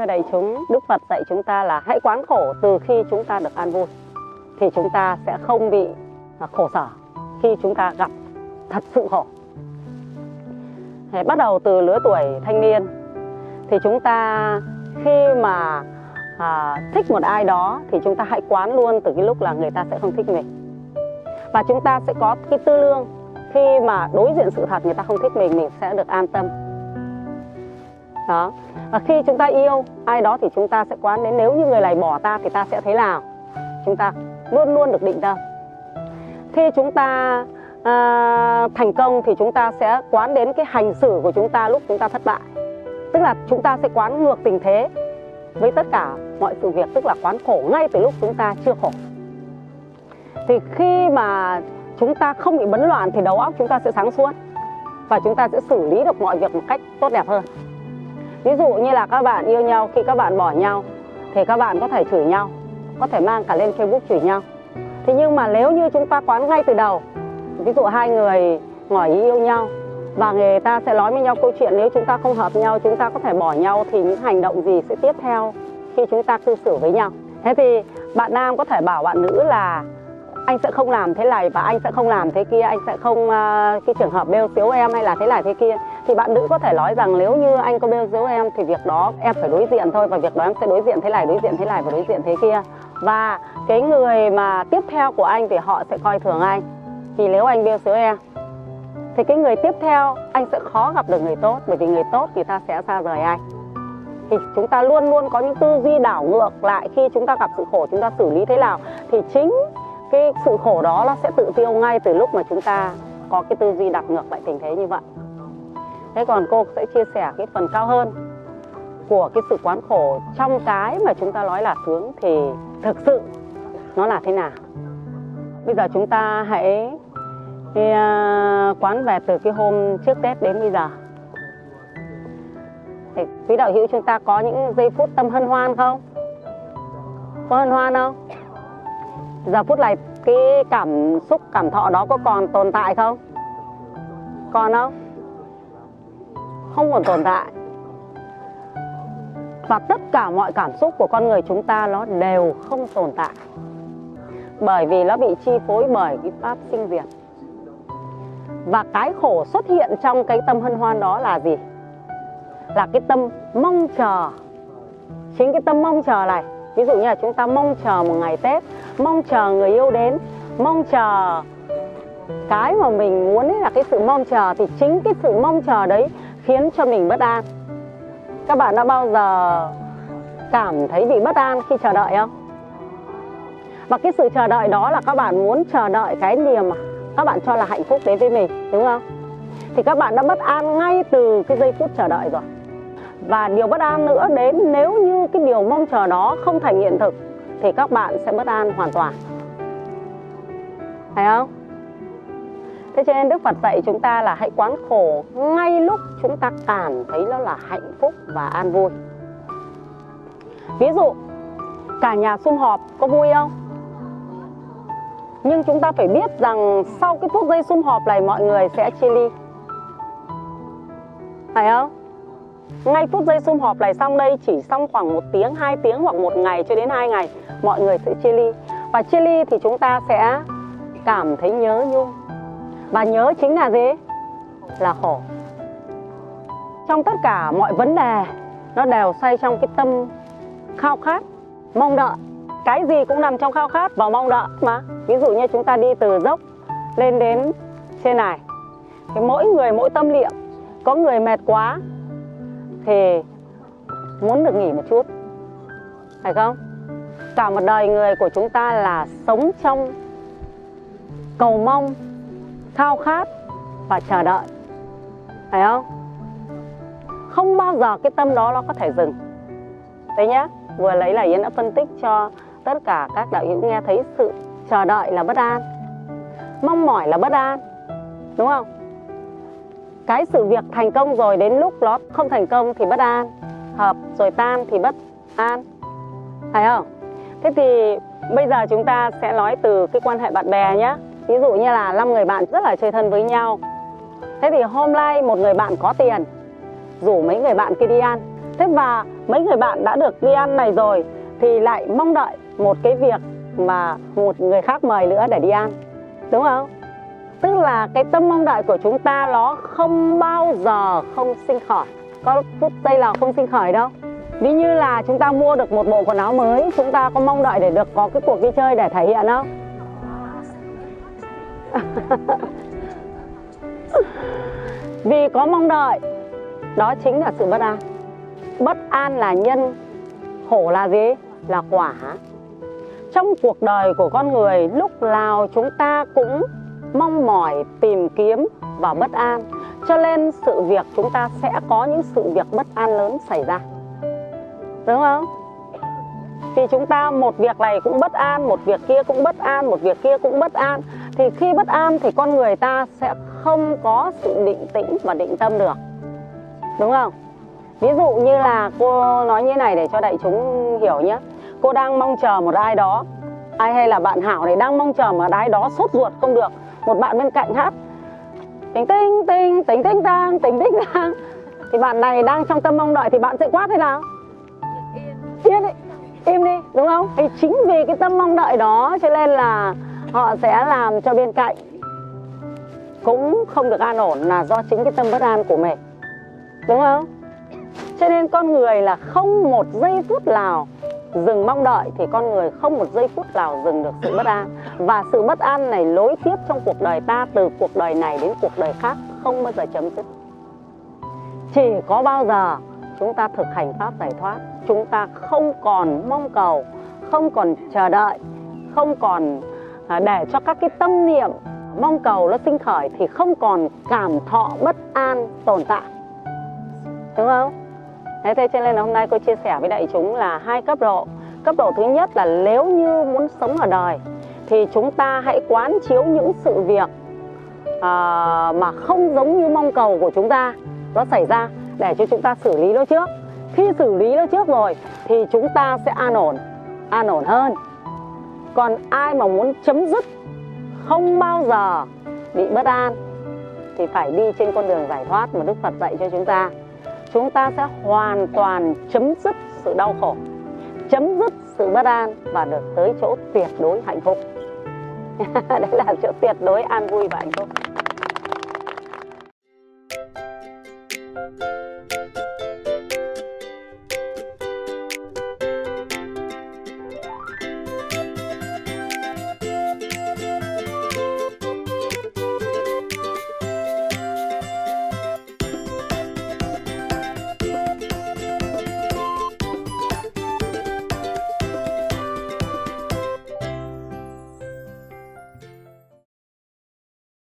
thưa đại chúng, Đức Phật dạy chúng ta là hãy quán khổ từ khi chúng ta được an vui thì chúng ta sẽ không bị à, khổ sở khi chúng ta gặp thật sự khổ. Để bắt đầu từ lứa tuổi thanh niên thì chúng ta khi mà à, thích một ai đó thì chúng ta hãy quán luôn từ cái lúc là người ta sẽ không thích mình và chúng ta sẽ có cái tư lương khi mà đối diện sự thật người ta không thích mình mình sẽ được an tâm đó và khi chúng ta yêu ai đó thì chúng ta sẽ quán đến nếu như người này bỏ ta thì ta sẽ thế nào chúng ta luôn luôn được định tâm khi chúng ta à, thành công thì chúng ta sẽ quán đến cái hành xử của chúng ta lúc chúng ta thất bại tức là chúng ta sẽ quán ngược tình thế với tất cả mọi sự việc tức là quán khổ ngay từ lúc chúng ta chưa khổ thì khi mà chúng ta không bị bấn loạn thì đầu óc chúng ta sẽ sáng suốt và chúng ta sẽ xử lý được mọi việc một cách tốt đẹp hơn ví dụ như là các bạn yêu nhau, khi các bạn bỏ nhau, thì các bạn có thể chửi nhau, có thể mang cả lên facebook chửi nhau. Thế nhưng mà nếu như chúng ta quán ngay từ đầu, ví dụ hai người ngỏ ý yêu nhau và người ta sẽ nói với nhau câu chuyện, nếu chúng ta không hợp nhau, chúng ta có thể bỏ nhau, thì những hành động gì sẽ tiếp theo khi chúng ta cư xử với nhau? Thế thì bạn nam có thể bảo bạn nữ là anh sẽ không làm thế này và anh sẽ không làm thế kia anh sẽ không uh, cái trường hợp bêu xếu em hay là thế này thế kia. Thì bạn nữ có thể nói rằng nếu như anh có bêu xếu em thì việc đó em phải đối diện thôi và việc đó em sẽ đối diện thế này đối diện thế này và đối diện thế kia. Và cái người mà tiếp theo của anh thì họ sẽ coi thường anh. Thì nếu anh bêu xếu em thì cái người tiếp theo anh sẽ khó gặp được người tốt bởi vì người tốt người ta sẽ xa rời anh. Thì chúng ta luôn luôn có những tư duy đảo ngược lại khi chúng ta gặp sự khổ chúng ta xử lý thế nào. Thì chính cái sự khổ đó nó sẽ tự tiêu ngay từ lúc mà chúng ta có cái tư duy đặt ngược lại tình thế như vậy thế còn cô sẽ chia sẻ cái phần cao hơn của cái sự quán khổ trong cái mà chúng ta nói là sướng thì thực sự nó là thế nào bây giờ chúng ta hãy thì, uh, à, quán về từ cái hôm trước Tết đến bây giờ thì quý đạo hữu chúng ta có những giây phút tâm hân hoan không? Có hân hoan không? Giờ phút này cái cảm xúc, cảm thọ đó có còn tồn tại không? Còn không? Không còn tồn tại. Và tất cả mọi cảm xúc của con người chúng ta nó đều không tồn tại. Bởi vì nó bị chi phối bởi cái pháp sinh diệt. Và cái khổ xuất hiện trong cái tâm hân hoan đó là gì? Là cái tâm mong chờ. Chính cái tâm mong chờ này ví dụ như là chúng ta mong chờ một ngày tết mong chờ người yêu đến, mong chờ cái mà mình muốn ấy là cái sự mong chờ thì chính cái sự mong chờ đấy khiến cho mình bất an. Các bạn đã bao giờ cảm thấy bị bất an khi chờ đợi không? Và cái sự chờ đợi đó là các bạn muốn chờ đợi cái niềm các bạn cho là hạnh phúc đến với mình, đúng không? Thì các bạn đã bất an ngay từ cái giây phút chờ đợi rồi. Và điều bất an nữa đến nếu như cái điều mong chờ đó không thành hiện thực thì các bạn sẽ bất an hoàn toàn. Phải không? Thế cho nên đức phật dạy chúng ta là hãy quán khổ ngay lúc chúng ta cảm thấy nó là hạnh phúc và an vui. Ví dụ, cả nhà sum họp có vui không? Nhưng chúng ta phải biết rằng sau cái phút giây sum họp này mọi người sẽ chia ly. Phải không? Ngay phút giây sum họp này xong đây, chỉ xong khoảng một tiếng, hai tiếng hoặc một ngày cho đến hai ngày, mọi người sẽ chia ly. Và chia ly thì chúng ta sẽ cảm thấy nhớ nhung. Và nhớ chính là gì? Là khổ. Trong tất cả mọi vấn đề, nó đều xoay trong cái tâm khao khát, mong đợi. Cái gì cũng nằm trong khao khát và mong đợi mà. Ví dụ như chúng ta đi từ dốc lên đến trên này, thì mỗi người, mỗi tâm niệm, có người mệt quá thì muốn được nghỉ một chút, phải không? Cả một đời người của chúng ta là sống trong cầu mong, khao khát và chờ đợi, phải không? Không bao giờ cái tâm đó nó có thể dừng. Đấy nhá, vừa lấy là yến đã phân tích cho tất cả các đạo hữu nghe thấy sự chờ đợi là bất an, mong mỏi là bất an, đúng không? Cái sự việc thành công rồi, đến lúc nó không thành công thì bất an, hợp rồi tan thì bất an. Phải không? Thế thì bây giờ chúng ta sẽ nói từ cái quan hệ bạn bè nhé ví dụ như là năm người bạn rất là chơi thân với nhau. Thế thì hôm nay một người bạn có tiền, rủ mấy người bạn kia đi ăn. Thế và mấy người bạn đã được đi ăn này rồi, thì lại mong đợi một cái việc mà một người khác mời nữa để đi ăn. Đúng không? Tức là cái tâm mong đợi của chúng ta nó không bao giờ không sinh khởi. Có phút giây nào không sinh khởi đâu. Ví như là chúng ta mua được một bộ quần áo mới, chúng ta có mong đợi để được có cái cuộc đi chơi để thể hiện không? Vì có mong đợi, đó chính là sự bất an. Bất an là nhân, khổ là gì? Là quả. Trong cuộc đời của con người, lúc nào chúng ta cũng mong mỏi, tìm kiếm và bất an. Cho nên sự việc chúng ta sẽ có những sự việc bất an lớn xảy ra. Đúng không? Vì chúng ta một việc này cũng bất an, một việc kia cũng bất an, một việc kia cũng bất an. Thì khi bất an thì con người ta sẽ không có sự định tĩnh và định tâm được. Đúng không? Ví dụ như là cô nói như này để cho đại chúng hiểu nhé. Cô đang mong chờ một ai đó. Ai hay là bạn hảo này đang mong chờ một ai đó sốt ruột không được một bạn bên cạnh hát. Tính tinh tinh tính tinh tang tính tinh tang. Thì bạn này đang trong tâm mong đợi thì bạn sẽ quát thế nào? Yên đi. Im đi, đúng không? Thì chính vì cái tâm mong đợi đó cho nên là họ sẽ làm cho bên cạnh cũng không được an ổn là do chính cái tâm bất an của mình. Đúng không? Cho nên con người là không một giây phút nào dừng mong đợi thì con người không một giây phút nào dừng được sự bất an. Và sự bất an này lối tiếp trong cuộc đời ta, từ cuộc đời này đến cuộc đời khác, không bao giờ chấm dứt. Chỉ có bao giờ chúng ta thực hành pháp giải thoát, chúng ta không còn mong cầu, không còn chờ đợi, không còn à, để cho các cái tâm niệm mong cầu nó sinh khởi thì không còn cảm thọ bất an tồn tại. Đúng không? Thế thế cho nên là hôm nay cô chia sẻ với đại chúng là hai cấp độ. Cấp độ thứ nhất là nếu như muốn sống ở đời thì chúng ta hãy quán chiếu những sự việc uh, mà không giống như mong cầu của chúng ta nó xảy ra để cho chúng ta xử lý nó trước. Khi xử lý nó trước rồi thì chúng ta sẽ an ổn an ổn hơn. Còn ai mà muốn chấm dứt không bao giờ bị bất an thì phải đi trên con đường giải thoát mà Đức Phật dạy cho chúng ta chúng ta sẽ hoàn toàn chấm dứt sự đau khổ, chấm dứt sự bất an và được tới chỗ tuyệt đối hạnh phúc. Đấy là chỗ tuyệt đối an vui và hạnh phúc.